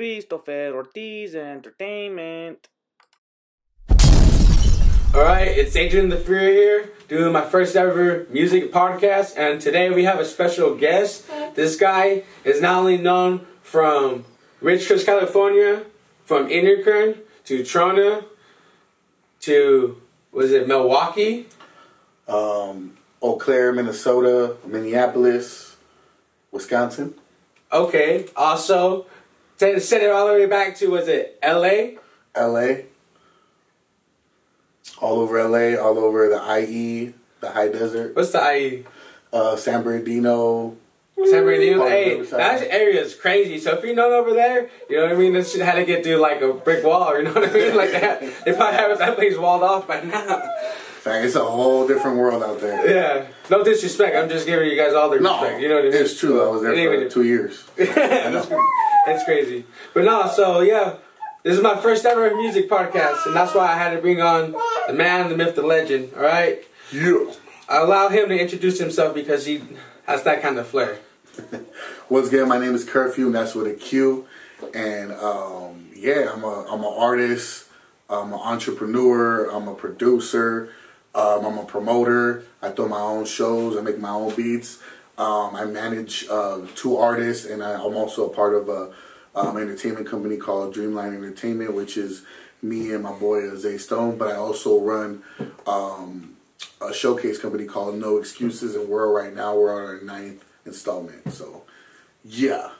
Christopher Ortiz Entertainment. Alright, it's Adrian the Fear here, doing my first ever music podcast, and today we have a special guest. This guy is not only known from Ridgecrest, California, from Inyokern to Trona to, was it Milwaukee? um, Eau Claire, Minnesota, Minneapolis, Wisconsin, Okay, also, to send it all the way back to, was it LA? LA, all over LA, all over the IE, the high desert, What's the IE? uh, San Bernardino. San Bernardino. Hey, that area is crazy. So if you're not over there, you know what I mean. This shit had to get through like a brick wall. You know what I mean? Like that. They probably have that place walled off by now. Fact, it's a whole different world out there. Yeah. No disrespect. I'm just giving you guys all the No, respect. You know what I mean? it's true. I was there Anyway, for two years. it's, crazy. But no, so yeah. This is my first ever music podcast, and that's why I had to bring on the man, the myth, the legend. All right. Yeah. I allow him to introduce himself because he has that kind of flair. What's good? My name is Qurfew, and that's with a Q. And um, yeah, I'm a I'm an artist. I'm an entrepreneur. I'm a producer. Um, I'm a promoter. I throw my own shows. I make my own beats. Um, I manage uh, two artists, and I, I'm also a part of a um, entertainment company called Dreamline Entertainment, which is me and my boy Zay Stone. But I also run um, a showcase company called No Excuses, and we're right now we're on our ninth installment. So, yeah,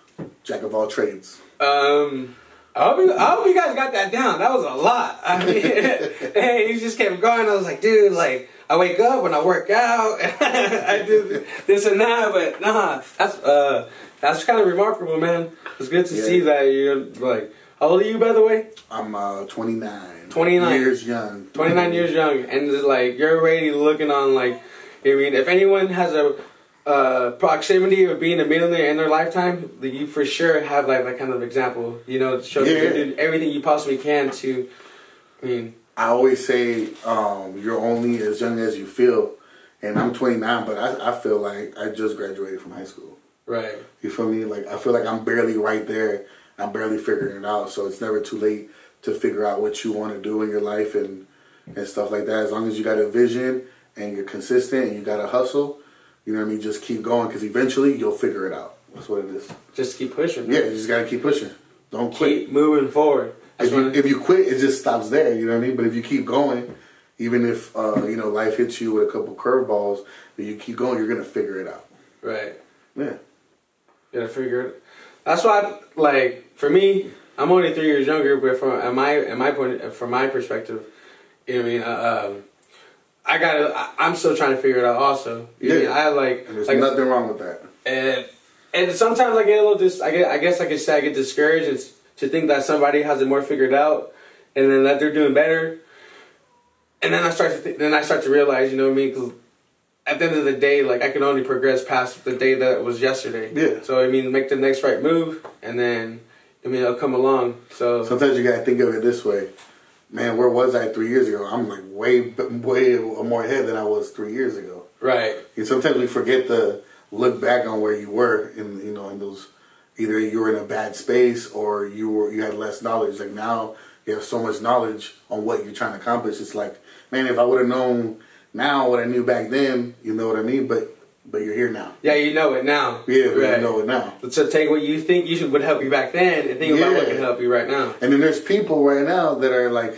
jack of all trades. Um, I hope, you, I hope you guys got that down. That was a lot. I mean, you just kept going. I was like, dude, like, I wake up and I work out. I do this and that, but nah, that's uh, that's kind of remarkable, man. It's good to Yeah. see that you're like, how old are you, by the way? I'm uh, 29. 29. years young. 29 years young, and it's like you're already looking on like, I mean, if anyone has a uh, proximity of being a millionaire in their lifetime, you for sure have like that kind of example. You know, show Yeah. you're doing everything you possibly can to. I mean, I always say um, you're only as young as you feel, and I'm 29, but I, I feel like I just graduated from high school. right? You feel me? Like I feel like I'm barely right there. I'm barely figuring it out. So it's never too late to figure out what you want to do in your life and and stuff like that. As long as you got a vision and you're consistent and you got a hustle, you know what I mean. Just keep going because eventually you'll figure it out. That's what it is. Just keep pushing. Yeah, you just gotta keep pushing. Don't quit. keep moving forward. If you, if you quit, it just stops there. You know what I mean? But if you keep going, even if uh, you know life hits you with a couple curveballs, you keep going, you're gonna figure it out. right. Yeah. You gotta figure it. That's why, like, for me, I'm only three years younger, but from at my at my point, from my perspective, you know what I mean. Uh, um, I gotta. I, I'm still trying to figure it out. Also, you know what I mean? Yeah. I like And there's like nothing wrong with that. and and sometimes I get a little dis. I get. I guess I could say I get discouraged and s- to think that somebody has it more figured out, and then that they're doing better. And then I start to th- then I start to realize, you know what I mean? 'Cause at the end of the day, like I can only progress past the day that was yesterday. Yeah. So I mean, make the next right move, and then I mean it'll come along. So Sometimes you gotta think of it this way. Man, where was I three years ago? I'm like way, way more ahead than I was three years ago. right, And sometimes we forget to look back on where you were in, you know, in those. Either you were in a bad space or you were you had less knowledge. Like now, you have so much knowledge on what you're trying to accomplish. It's like, man, if I would have known now what I knew back then, you know what I mean. But but you're here now. yeah, you know it now. Yeah, right. you know it now. So take what you think you should would help you back then, and think about what can help you right now. And then there's people right now that are like,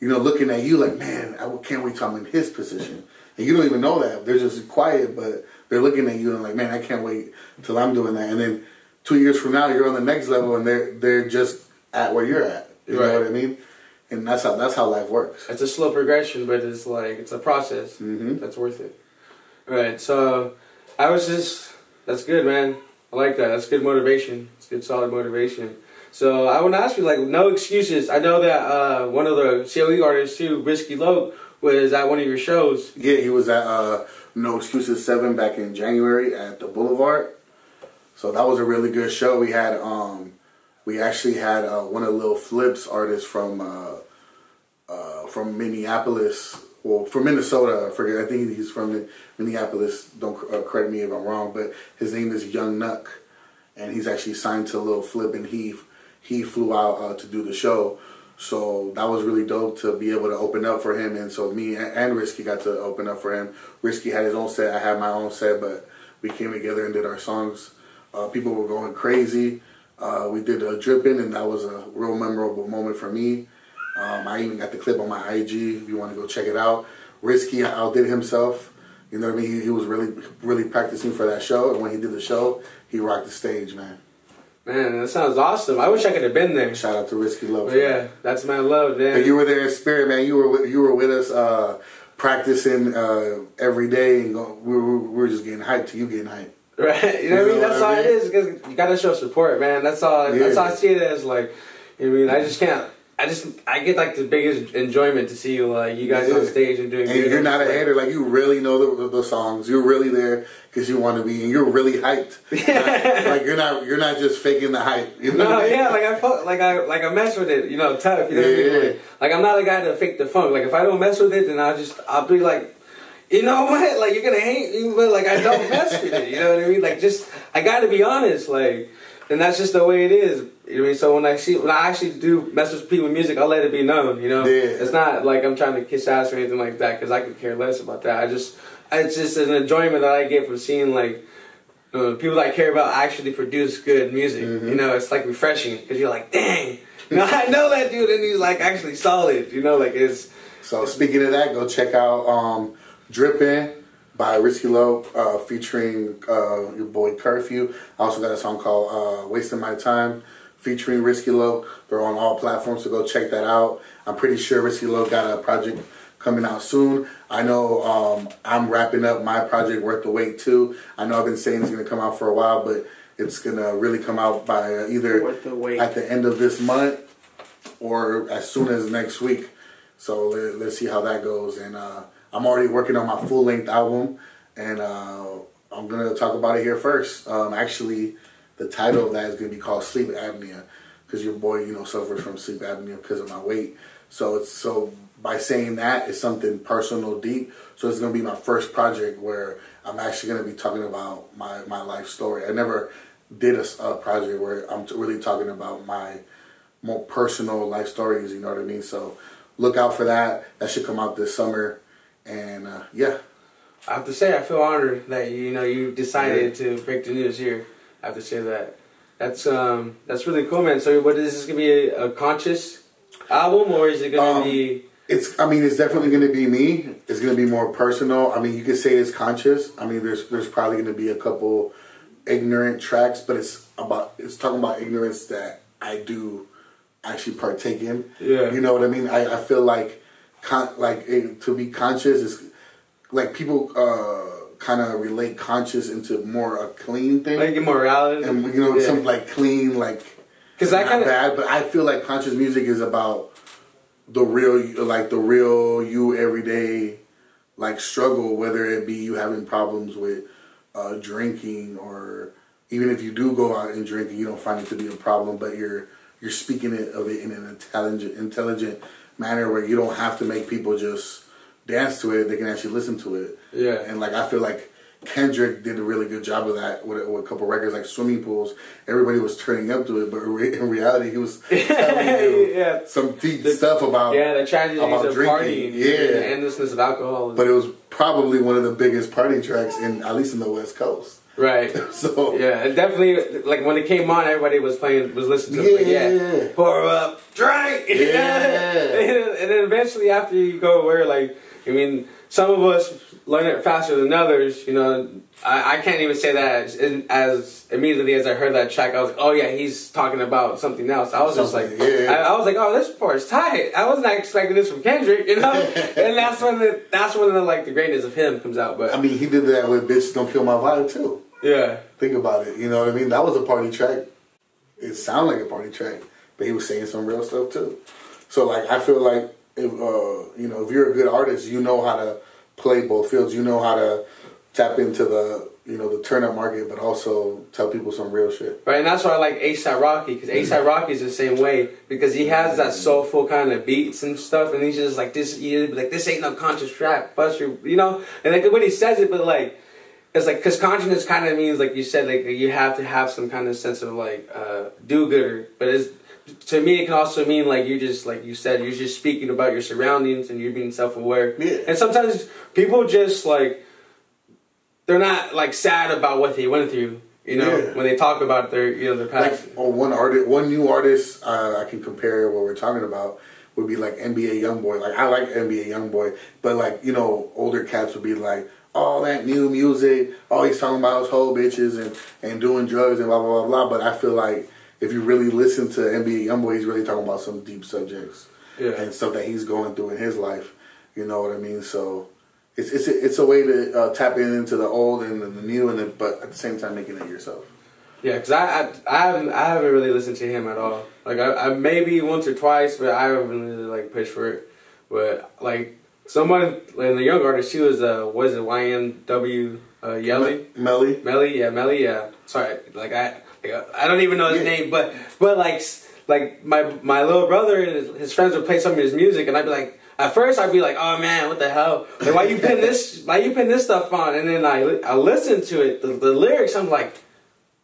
you know, looking at you like, man, I can't wait till I'm in his position. And you don't even know that. They're just quiet, but they're looking at you and like, man, I can't wait till I'm doing that. And then two years from now, you're on the next level, and they're they're just at where you're at. You Right. know what I mean? And that's how that's how life works. It's a slow progression, but it's like it's a process Mhm. that's worth it. Right. So I was just that's good, man. I like that. That's good motivation. It's good, solid motivation. So I want to ask you, like, no excuses. I know that uh, one of the COE artists too, Risky Low, was at one of your shows. Yeah, he was at uh, No Excuses Seven back in January at the Boulevard. So that was a really good show. We had um, we actually had uh, one of the Lil Flip's artists from uh, uh, from Minneapolis, well, from Minnesota. I forget. I think he's from Minneapolis. Don't uh, credit me if I'm wrong, but his name is Young Nuck, and he's actually signed to Lil Flip, and he he flew out uh, to do the show. So that was really dope to be able to open up for him. And so me and, and Risky got to open up for him. Risky had his own set. I had my own set, but we came together and did our songs. Uh, people were going crazy. Uh, we did a dripping, and that was a real memorable moment for me. Um, I even got the clip on my IG. If you want to go check it out, Risky outdid himself. You know what I mean? He, he was really, really practicing for that show, and when he did the show, he rocked the stage, man. Man, that sounds awesome. I wish I could have been there. Shout out to Risky Love. But yeah, that's my love, man. You were there in spirit, man. You were with, you were with us uh, practicing uh, every day, and go, we, were, we were just getting hyped to you getting hyped. Right, you know what I mean. That's all it is. Because you gotta show support, man. That's all. Yeah. That's all I see it as. Like, you know what I mean. I just can't. I just I get like the biggest enjoyment to see you like you guys Yeah. on stage and doing. And you're not a hater. Like you really know the, the, songs. You're really there because you want to be, and you're really hyped. Not- like you're not you're not just faking the hype. You know No, I mean? yeah, like I fuck, like I like I mess with it, you know, tough. You know what I mean? Yeah, yeah. Like, like, I'm not a guy to fake the funk. Like if I don't mess with it, then I'll just I'll be like, you know what? Like you're gonna hate me, but like I don't mess with it. You know what I mean? Like just I got to be honest. Like, and that's just the way it is. You know what I mean? So when I see when I actually do mess with people with music, I'll let it be known. You know, Yeah. it's not like I'm trying to kiss ass or anything like that because I could care less about that. I just it's just an enjoyment that I get from seeing like. Uh, people that care about actually produce good music. Mm-hmm. You know, it's like refreshing because you're like, dang, you know, I know that dude, and he's like actually solid. You know, like it's So speaking of that, go check out um, "Drippin'" by Risky Low, uh, featuring uh, your boy Qurfew. I also got a song called uh, "Wasting My Time," featuring Risky Low. They're on all platforms, so go check that out. I'm pretty sure Risky Low got a project coming out soon. I know um, I'm wrapping up my project "Worth the Wait" too. I know I've been saying it's gonna come out for a while, but it's gonna really come out by uh, either the wait. at the end of this month or as soon as next week. So let, let's see how that goes. And uh, I'm already working on my full length album, and uh, I'm gonna talk about it here first. Um, actually, the title of that is gonna be called Sleep Apnea, because your boy, you know, suffers from sleep apnea because of my weight. So it's so by saying that it's something personal, deep. So it's gonna be my first project where I'm actually gonna be talking about my my life story. I never did a project where I'm really talking about my more personal life stories. You know what I mean? So look out for that. That should come out this summer. And uh, yeah, I have to say I feel honored that you know you decided to break the news here. I have to say that that's um that's really cool, man. So what is this gonna be a, a conscious album or is it gonna Um, be? it's. I mean, it's definitely going to be me. It's going to be more personal. I mean, you could say it's conscious. I mean, there's there's probably going to be a couple ignorant tracks, but it's about it's talking about ignorance that I do actually partake in. Yeah. You know what I mean? I, I feel like con- like it, to be conscious is like people uh kind of relate conscious into more a clean thing. Like immorality, and you know, Yeah. some like clean, like 'Cause I not kinda- bad, but I feel like conscious music is about the real, like the real you everyday, like struggle. Whether it be you having problems with uh, drinking, or even if you do go out and drink and you don't find it to be a problem, but you're you're speaking it of it in an intelligent, intelligent manner where you don't have to make people just dance to it; they can actually listen to it. Yeah. and like I feel like Kendrick did a really good job of that with, with a couple records like Swimming Pools. Everybody was turning up to it, but re- in reality, he was telling you Yeah. some deep stuff about. Yeah, the tragedies about of drinking. partying, Yeah. the endlessness of alcohol. But it was probably one of the biggest party tracks in at least in the West Coast. Right. So Yeah, it definitely like when it came on, everybody was playing, was listening to it. Like, Yeah. yeah, pour up, drink. Yeah. and, then, eventually, after you go where, like, I mean, some of us learn it faster than others. You know, I, I can't even say that as, as immediately as I heard that track. I was like, oh yeah, he's talking about something else. I was just like, Something, yeah. I, I was like, oh, this part's tight. I wasn't expecting this from Kendrick, you know. and that's when the that's when the like the greatness of him comes out. But I mean, he did that with "Bitch Don't Kill My Vibe" too. Yeah. Think about it. You know what I mean? That was a party track. It sounded like a party track, but he was saying some real stuff too. So like, I feel like if uh, you know, if you're a good artist, you know how to play both fields. You know how to tap into the you know the turn up market, but also tell people some real shit. Right, and that's why I like ASAP Rocky because ASAP Rocky is the same way because he has that soulful kind of beats and stuff, and he's just like this, you like this ain't no conscious rap, bust your, you know, and like when he says it, but like it's like because consciousness kind of means like you said, like you have to have some kind of sense of like uh, do gooder, but it's to me, it can also mean like you just like you said, you're just speaking about your surroundings and you're being self aware. Yeah. And sometimes people just like they're not like sad about what they went through. You know, Yeah. when they talk about their you know their like past. oh, one artist, one new artist uh, I can compare what we're talking about would be like NBA YoungBoy. Like I like NBA YoungBoy, but like you know older cats would be like, oh that new music, oh he's talking about his whole bitches and and doing drugs and blah blah blah blah. But I feel like if you really listen to NBA YoungBoy, he's really talking about some deep subjects yeah. and stuff that he's going through in his life. You know what I mean? So. It's, it's, a, it's a way to uh, tap in into the old and the new, and the, but at the same time making it yourself. Yeah, because I, I I haven't I haven't really listened to him at all. Like I, I maybe once or twice, but I haven't really like pushed for it. But like someone in the young artist, she was uh was it YNW uh, Yelly Melly. Melly yeah Melly yeah sorry like I I don't even know his Yeah. name but but like like my my little brother and his, his friends would play some of his music and I'd be like. At first, I'd be like, "Oh man, what the hell? Like, why you pin this? Why you pin this stuff on?" And then I, I listen to it, the, the lyrics. I'm like,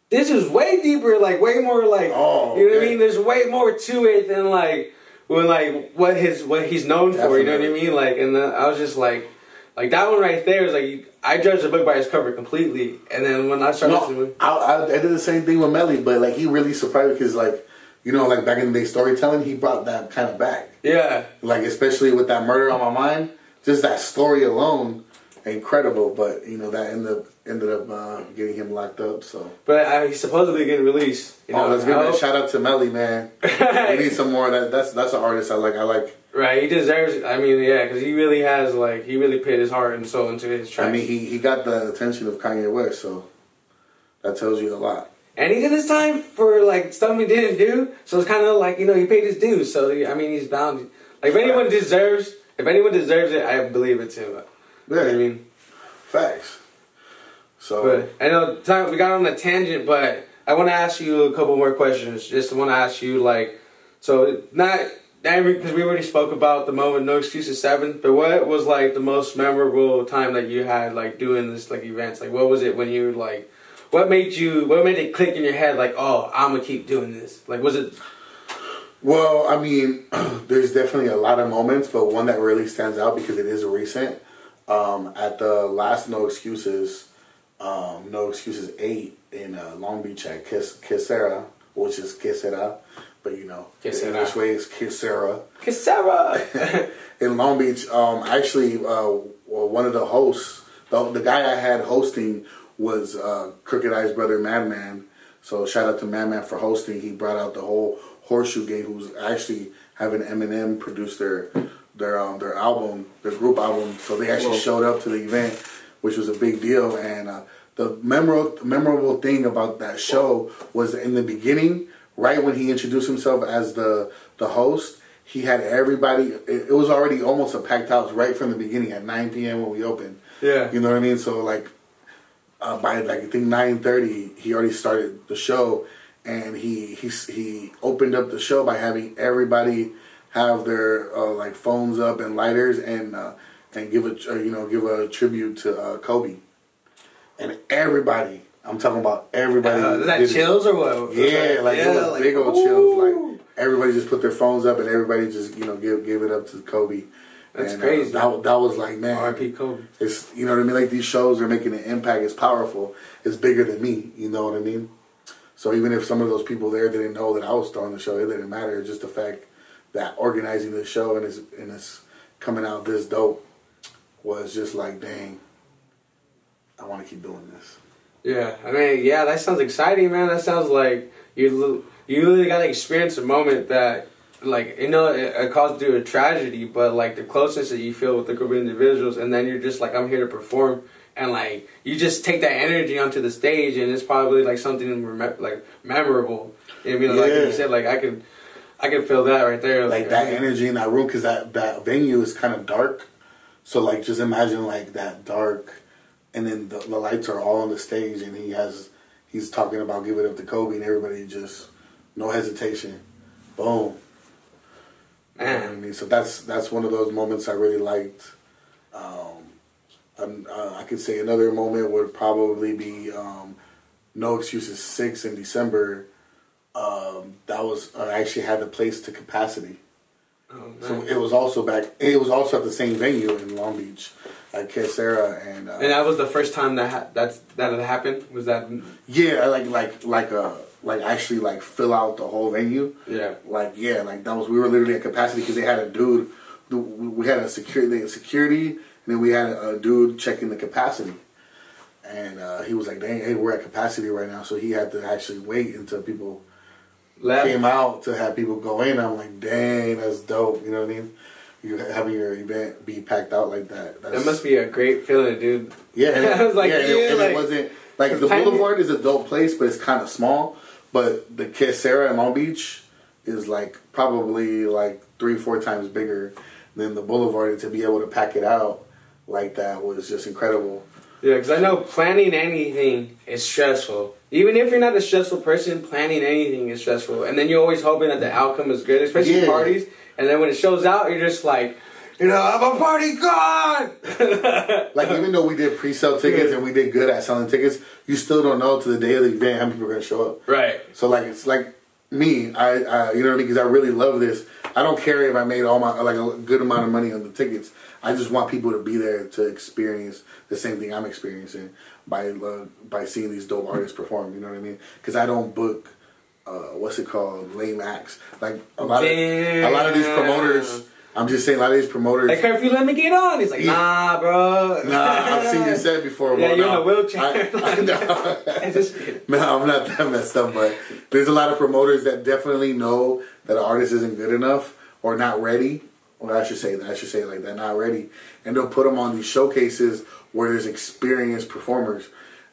this is way deeper, like way more like Oh, you know what I mean? There's way more to it than like when like what his what he's known for, you know what I mean? Like and then I was just like like that one right there is like I judged the book by its cover completely. And then when I started No, I, I, I did the same thing with Melly, but like he really surprised me because like you know like back in the day storytelling, he brought that kind of back. Yeah. Like especially with that murder on my mind, just that story alone, incredible. But you know that in up ended up uh, getting him locked up. So But uh, he's supposedly getting released. You know, oh, let's give I a shout out to Melly, man. we need some more. That that's that's an artist I like. I like. Right, he deserves. I mean, yeah, because he really has like he really put his heart and soul into his tracks. I mean, he he got the attention of Kanye West, so that tells you a lot. And he did his time for like stuff he didn't do. So it's kind of like you know he paid his dues. So I mean he's bound. Like if anyone deserves, if anyone deserves it, I believe it's him. You know I mean, facts. So but I know time we got on a tangent, but I want to ask you a couple more questions. Just want to ask you like, so not because we already spoke about the moment no excuses seven, but what was like the most memorable time that you had like doing this like events? Like what was it when you like? What made you? What made it click in your head? Like, oh, I'm gonna keep doing this. Like, was it? Well, I mean, there's definitely a lot of moments, but one that really stands out because it is recent. Um, at the last No Excuses, um, No Excuses 8 in uh, Long Beach at Kiss, Kissera, which is Kissera, but you know, Kissera. the English way is Kissera. Casera. In Long Beach, um, actually, uh, one of the hosts, the, the guy I had hosting was uh, Crooked I's brother Madman. So shout out to Madman for hosting. He brought out the whole Horseshoe Gang, who's actually having Eminem produce their their um, their album, their group album. So they actually Whoa. showed up to the event, which was a big deal. And uh, the memorable memorable thing about that show was in the beginning, right when he introduced himself as the the host. He had everybody. It, it was already almost a packed house right from the beginning at 9 p.m. when we opened. yeah. You know what I mean? So like uh, by like I think nine thirty, he already started the show, and he he he opened up the show by having everybody have their uh, like phones up and lighters and uh, and give a uh, you know give a tribute to uh, Kobe, and everybody. I'm talking about everybody. Uh, is that did it. chills or what? Yeah, like it was like, big old ooh. chills. Like everybody just put their phones up and everybody just you know give give it up to Kobe. That's And, uh, crazy. that that was like man, R.I.P. Kobe. it's you know what I mean. Like these shows are making an impact. It's powerful. It's bigger than me. You know what I mean. So even if some of those people there didn't know that I was throwing the show, it didn't matter. It's just the fact that organizing the show and it's and it's coming out this dope was just like, dang, I want to keep doing this. Yeah, I mean, yeah, that sounds exciting, man. That sounds like you you really got to experience a moment that, like, you know, it, it caused you a tragedy, but like the closeness that you feel with the group of individuals, and then you're just like, I'm here to perform, and like you just take that energy onto the stage, and it's probably like something remem- like memorable. You know what I mean? Like Yeah. you said, like I could, I can feel that right there. like that energy in that room because that that venue is kind of dark. So like just imagine like that dark, and then the, the lights are all on the stage, and he has he's talking about give it up to Kobe, and everybody just no hesitation, boom. You know I mean, so that's that's one of those moments I really liked. Um, and, uh, I could say another moment would probably be um, No Excuses six in December um, that was I actually had the place to capacity. So it was also back. It was also at the same venue in Long Beach, at Kesera, and uh, and that was the first time that ha- that's that had happened. Was that? yeah, like like like uh like actually like fill out the whole venue. Yeah. Like yeah, like that was we were literally at capacity because they had a dude. We had a security security, and then we had a, dude checking the capacity, and uh, he was like, "Dang, hey, we're at capacity right now," so he had to actually wait until people Left. came out to have people go in. I'm like, "Dang, that's dope." You know what I mean? You having your event be packed out like that. That's, That must be a great feeling, dude. yeah, and it, I was like, yeah, and, it, and like- it wasn't like the. Boulevard is a dope place, but it's kind of small. But the Kesera in Long Beach is like probably like three, four times bigger than the Boulevard, and to be able to pack it out like that was just incredible. Yeah, because I know planning anything is stressful. Even if you're not a stressful person, planning anything is stressful. And then you're always hoping that the outcome is good, especially Yeah. parties. And then when it shows out, you're just like, you know, I'm a party god. Like even though we did pre-sale tickets and we did good at selling tickets, you still don't know to the day of the event how many people are gonna show up. right. So like it's like me, I, I you know what I mean? Because I really love this. I don't care if I made all my like a good amount of money on the tickets. I just want people to be there to experience the same thing I'm experiencing by uh, by seeing these dope artists perform. You know what I mean? Because I don't book. Uh, what's it called? Lame acts. Like a lot of a lot of these promoters. I'm just saying, a lot of these promoters. Like, qurfew, let me get on. He's like, nah, bro. Nah, I've seen you said before. Yeah, well, you're in a wheelchair. I, I just- no, I'm not that messed up, but there's a lot of promoters that definitely know that an artist isn't good enough or not ready. Or I should say that I should say it like that, not ready, and they'll put them on these showcases where there's experienced performers,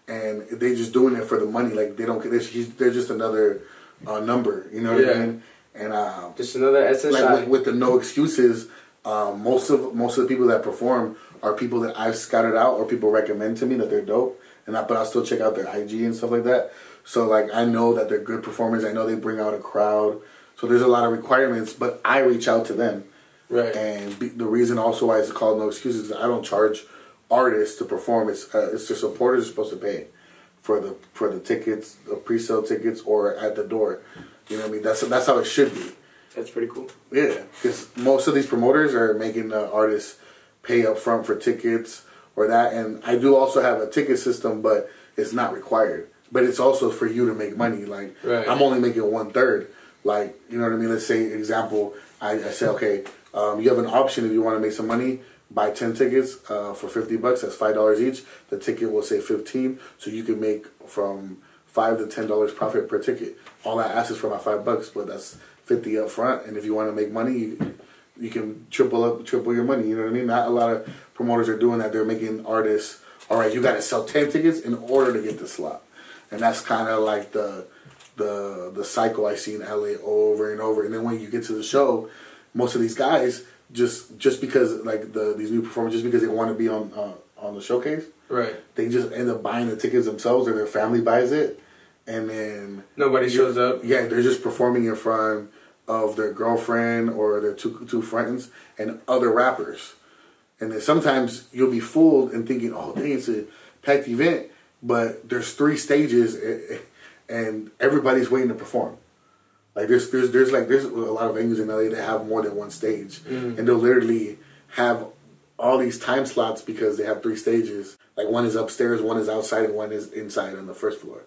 and they're just doing it for the money. Like they don't, they're just, they're just another uh, number. You know what Yeah. I mean? And um, Just another SSI. like with, with the no excuses, um, most of most of the people that perform are people that I've scouted out or people recommend to me that they're dope, and I, but I'll still check out their IG and stuff like that. So like I know that they're good performers. I know they bring out a crowd. So there's a lot of requirements, but I reach out to them. Right. And be, the reason also why it's called no excuses is I don't charge artists to perform. It's uh, it's the supporters are supposed to pay for the for the tickets, the pre-sale tickets, or at the door. You know what I mean? That's that's how it should be. That's pretty cool. Yeah, because most of these promoters are making the artists pay up front for tickets or that. And I do also have a ticket system, but it's not required. But it's also for you to make money. Like Right. I'm only making one third. Like you know what I mean? Let's say example, I, I say okay, um, you have an option if you want to make some money. Buy ten tickets uh, for fifty bucks. That's five dollars each. The ticket will say fifteen, so you can make from five to ten dollars profit per ticket. All I ask is for my five bucks, but that's fifty up front. And if you want to make money, you, you can triple up, triple your money. You know what I mean? Not a lot of promoters are doing that. They're making artists. All right, you got to sell ten tickets in order to get the slot, and that's kind of like the the the cycle I see in LA over and over. And then when you get to the show, most of these guys just just because like the these new performers, just because they want to be on uh, on the showcase, Right. they just end up buying the tickets themselves or their family buys it, and then Nobody shows up. yeah, they're just performing in front of their girlfriend or their two two friends and other rappers. And then sometimes you'll be fooled and thinking, "Oh, dang, it's a packed event," but there's three stages, eh, eh, and everybody's waiting to perform. Like there's there's there's like there's a lot of venues in LA that have more than one stage, mm. and they'll literally have all these time slots because they have three stages. Like one is upstairs, one is outside, and one is inside on the first floor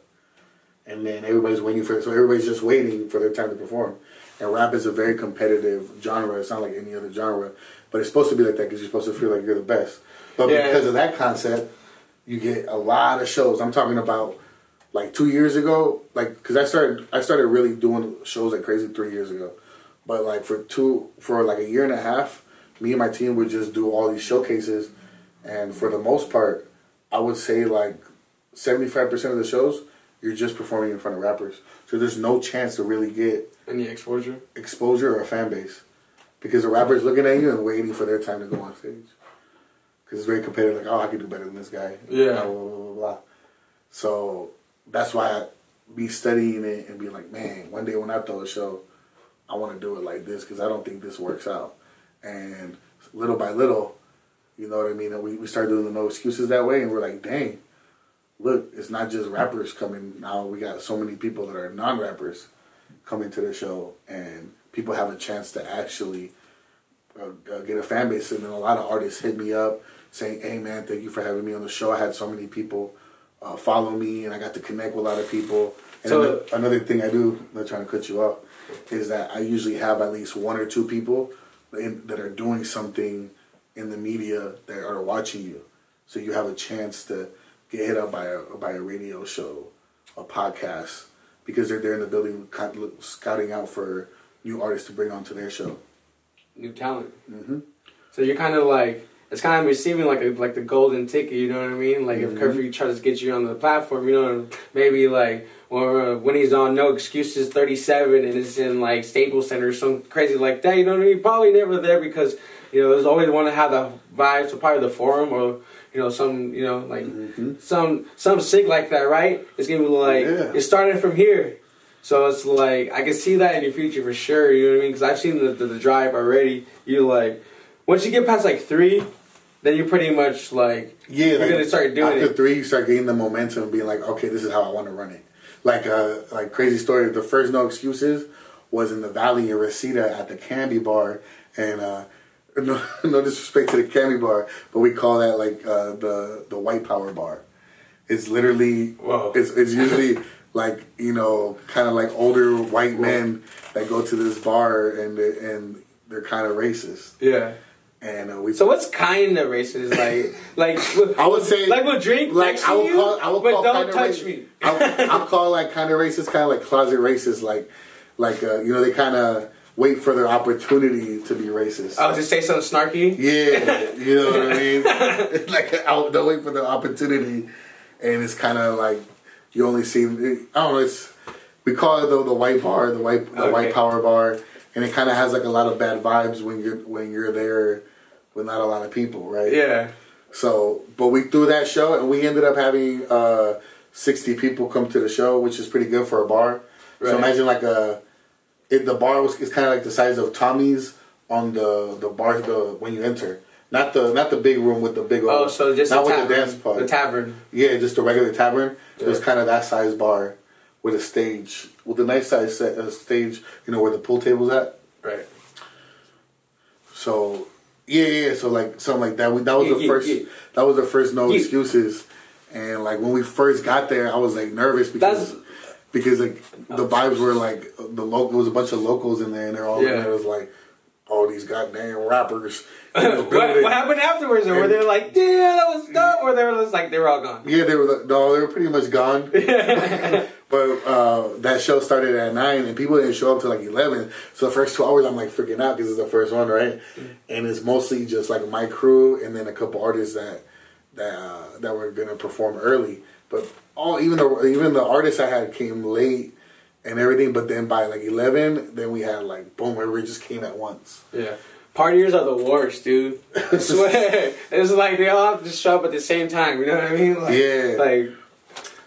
and then everybody's waiting for it. So everybody's just waiting for their time to perform. And rap is a very competitive genre. It's not like any other genre, but it's supposed to be like that because you're supposed to feel like you're the best. But Yeah. because of that concept, you get a lot of shows. I'm talking about like two years ago, like because I started I started really doing shows like crazy three years ago. But like for two for like a year and a half, me and my team would just do all these showcases, and for the most part, I would say like seventy five percent of the shows you're just performing in front of rappers. So there's no chance to really get Any exposure? exposure or a fan base because the rapper's looking at you and waiting for their time to go on stage. Because it's very competitive. Like, oh, I could do better than this guy. Yeah. Blah, blah, blah, blah, blah. So that's why I be studying it and be like, man, one day when I throw a show, I want to do it like this because I don't think this works out. And little by little, you know what I mean? And we, we started doing the no excuses that way, and we're like, dang, look, it's not just rappers coming now. We got so many people that are non rappers coming to the show, and people have a chance to actually uh, uh, get a fan base. And then a lot of artists hit me up saying, "Hey man, thank you for having me on the show. I had so many people uh, follow me, and I got to connect with a lot of people." And So- another, another thing I do, I'm not trying to cut you off, is that I usually have at least one or two people in, that are doing something in the media that are watching you. So you have a chance to get hit up by a by a radio show, a podcast, because they're there in the building scouting out for new artists to bring onto their show. New talent. hmm So you're kind of like it's kind of receiving like a, like the golden ticket. You know what I mean? Like Mhm. if Qurfew tries to get you on the platform, you know, maybe like or when he's on No Excuses 37 and it's in like Staples Center or something crazy like that. You know what I mean? Probably never there because you know there's always want to have the vibes of probably the forum or you know some you know like Mhm. some some sick like that, right? It's gonna be like Yeah. it started from here. So it's like I can see that in your future for sure. You know what I mean? Because I've seen the, the the drive already. You like once you get past like three, then you're pretty much like Yeah, you're like, gonna start doing after it. three, you start getting the momentum, and being like, okay, this is how I want to run it. Like, uh, like crazy story. The first no excuses was in the Valley in Reseda at the Candy Bar, and uh, no, no disrespect to the Candy Bar, but we call that like uh, the the White Power Bar. It's literally, Whoa. it's it's usually like you know, kind of like older white men that go to this bar and and they're kind of racist, Yeah. And uh, we So what's kind of racist? Like like I would say like we'll drink like next I to would you, call I would call don't touch racist- me. I'll, I'll call like kind of racist, kind of like closet racist, like like uh, you know they kind of wait for their opportunity to be racist. I was just say something snarky. Yeah, you know what I mean. It's like I'll, they'll wait for the opportunity, and it's kind of like you only see. I don't know. It's we call it though the white bar, the white the Okay. white power bar, and it kind of has like a lot of bad vibes when you're when you're there with not a lot of people, right? Yeah. So, but we threw that show, and we ended up having uh, sixty people come to the show, which is pretty good for a bar. So imagine like a, it, the bar was is kind of like the size of Tommy's on the the bar the when you enter, not the not the big room with the big. Oh, so just not the with tavern. the dance part. The tavern. yeah, just a regular tavern. It was kind of that size bar with a stage, with a nice size set, a stage. You know where the pool table's at. Right. So yeah, yeah. So like something like that. We, that was Yeah, the yeah, first. yeah. That was the first no excuses. And like when we first got there, I was like nervous because That's- because like the vibes were like the local. There was a bunch of locals in there, and they're all Yeah. there. It was like all these goddamn rappers. what, what happened afterwards? Or were they like, yeah, that was dope? Or they were just like, they were all gone. Yeah, they were no, they were pretty much gone. but uh, that show started at nine, and people didn't show up till like eleven. So the first two hours, I'm like freaking out because it's the first one, right? And it's mostly just like my crew and then a couple artists that that uh, that were gonna perform early. But all even the even the artists I had came late and everything. But then by like eleven, then we had like boom, everybody just came at once. Yeah. Partiers are the worst, dude. I swear. it's like they all have to just show up at the same time. You know what I mean? Like, Yeah. Like,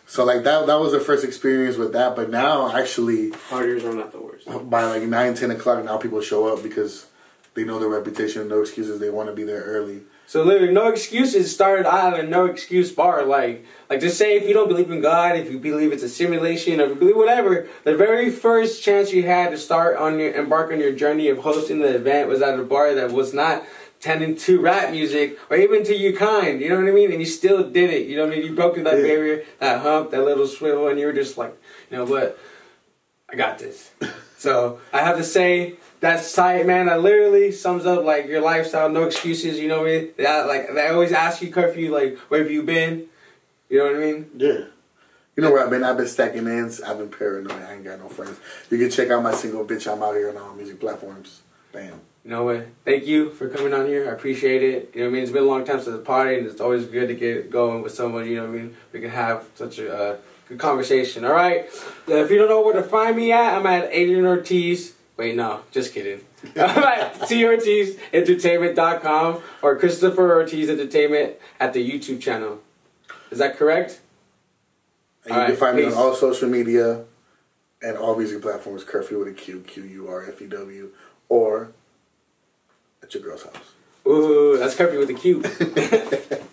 So like that that was the first experience with that. But now actually. partiers are not the worst. by like nine, ten o'clock now people show up because they know their reputation, no excuses, they want to be there early. So literally, no excuses started out no excuse bar. Like, like just say if you don't believe in God, if you believe it's a simulation, or if you believe whatever, the very first chance you had to start on your embark on your journey of hosting the event was at a bar that was not tending to rap music or even to your kind. You know what I mean? And you still did it. You know what I mean? You broke through that Yeah. barrier, that hump, that little swivel, and you were just like, you know what? I got this. so I have to say that's tight, man. That literally sums up like your lifestyle. No excuses. You know what I mean? That like they always ask you qurfew like where have you been? You know what I mean? Yeah. You know where I've been? I've been stacking ends. I've been paranoid. I ain't got no friends. You can check out my single bitch. I'm out here on all music platforms. Bam. You know what? Thank you for coming on here. I appreciate it. You know what I mean? It's been a long time since the party, and it's always good to get going with someone. You know what I mean? We can have such a uh, good conversation. All right. Uh, if you don't know where to find me at, I'm at Adrian Ortiz. Wait, no, just kidding. Tortizentertainment.com or Christopher Ortiz Entertainment at the YouTube channel. Is that correct? And All you can right, find me on all social media and all music platforms. Qurfew with a Q, Q U R F E W, or at your girl's house. Ooh, that's qurfew with the Q.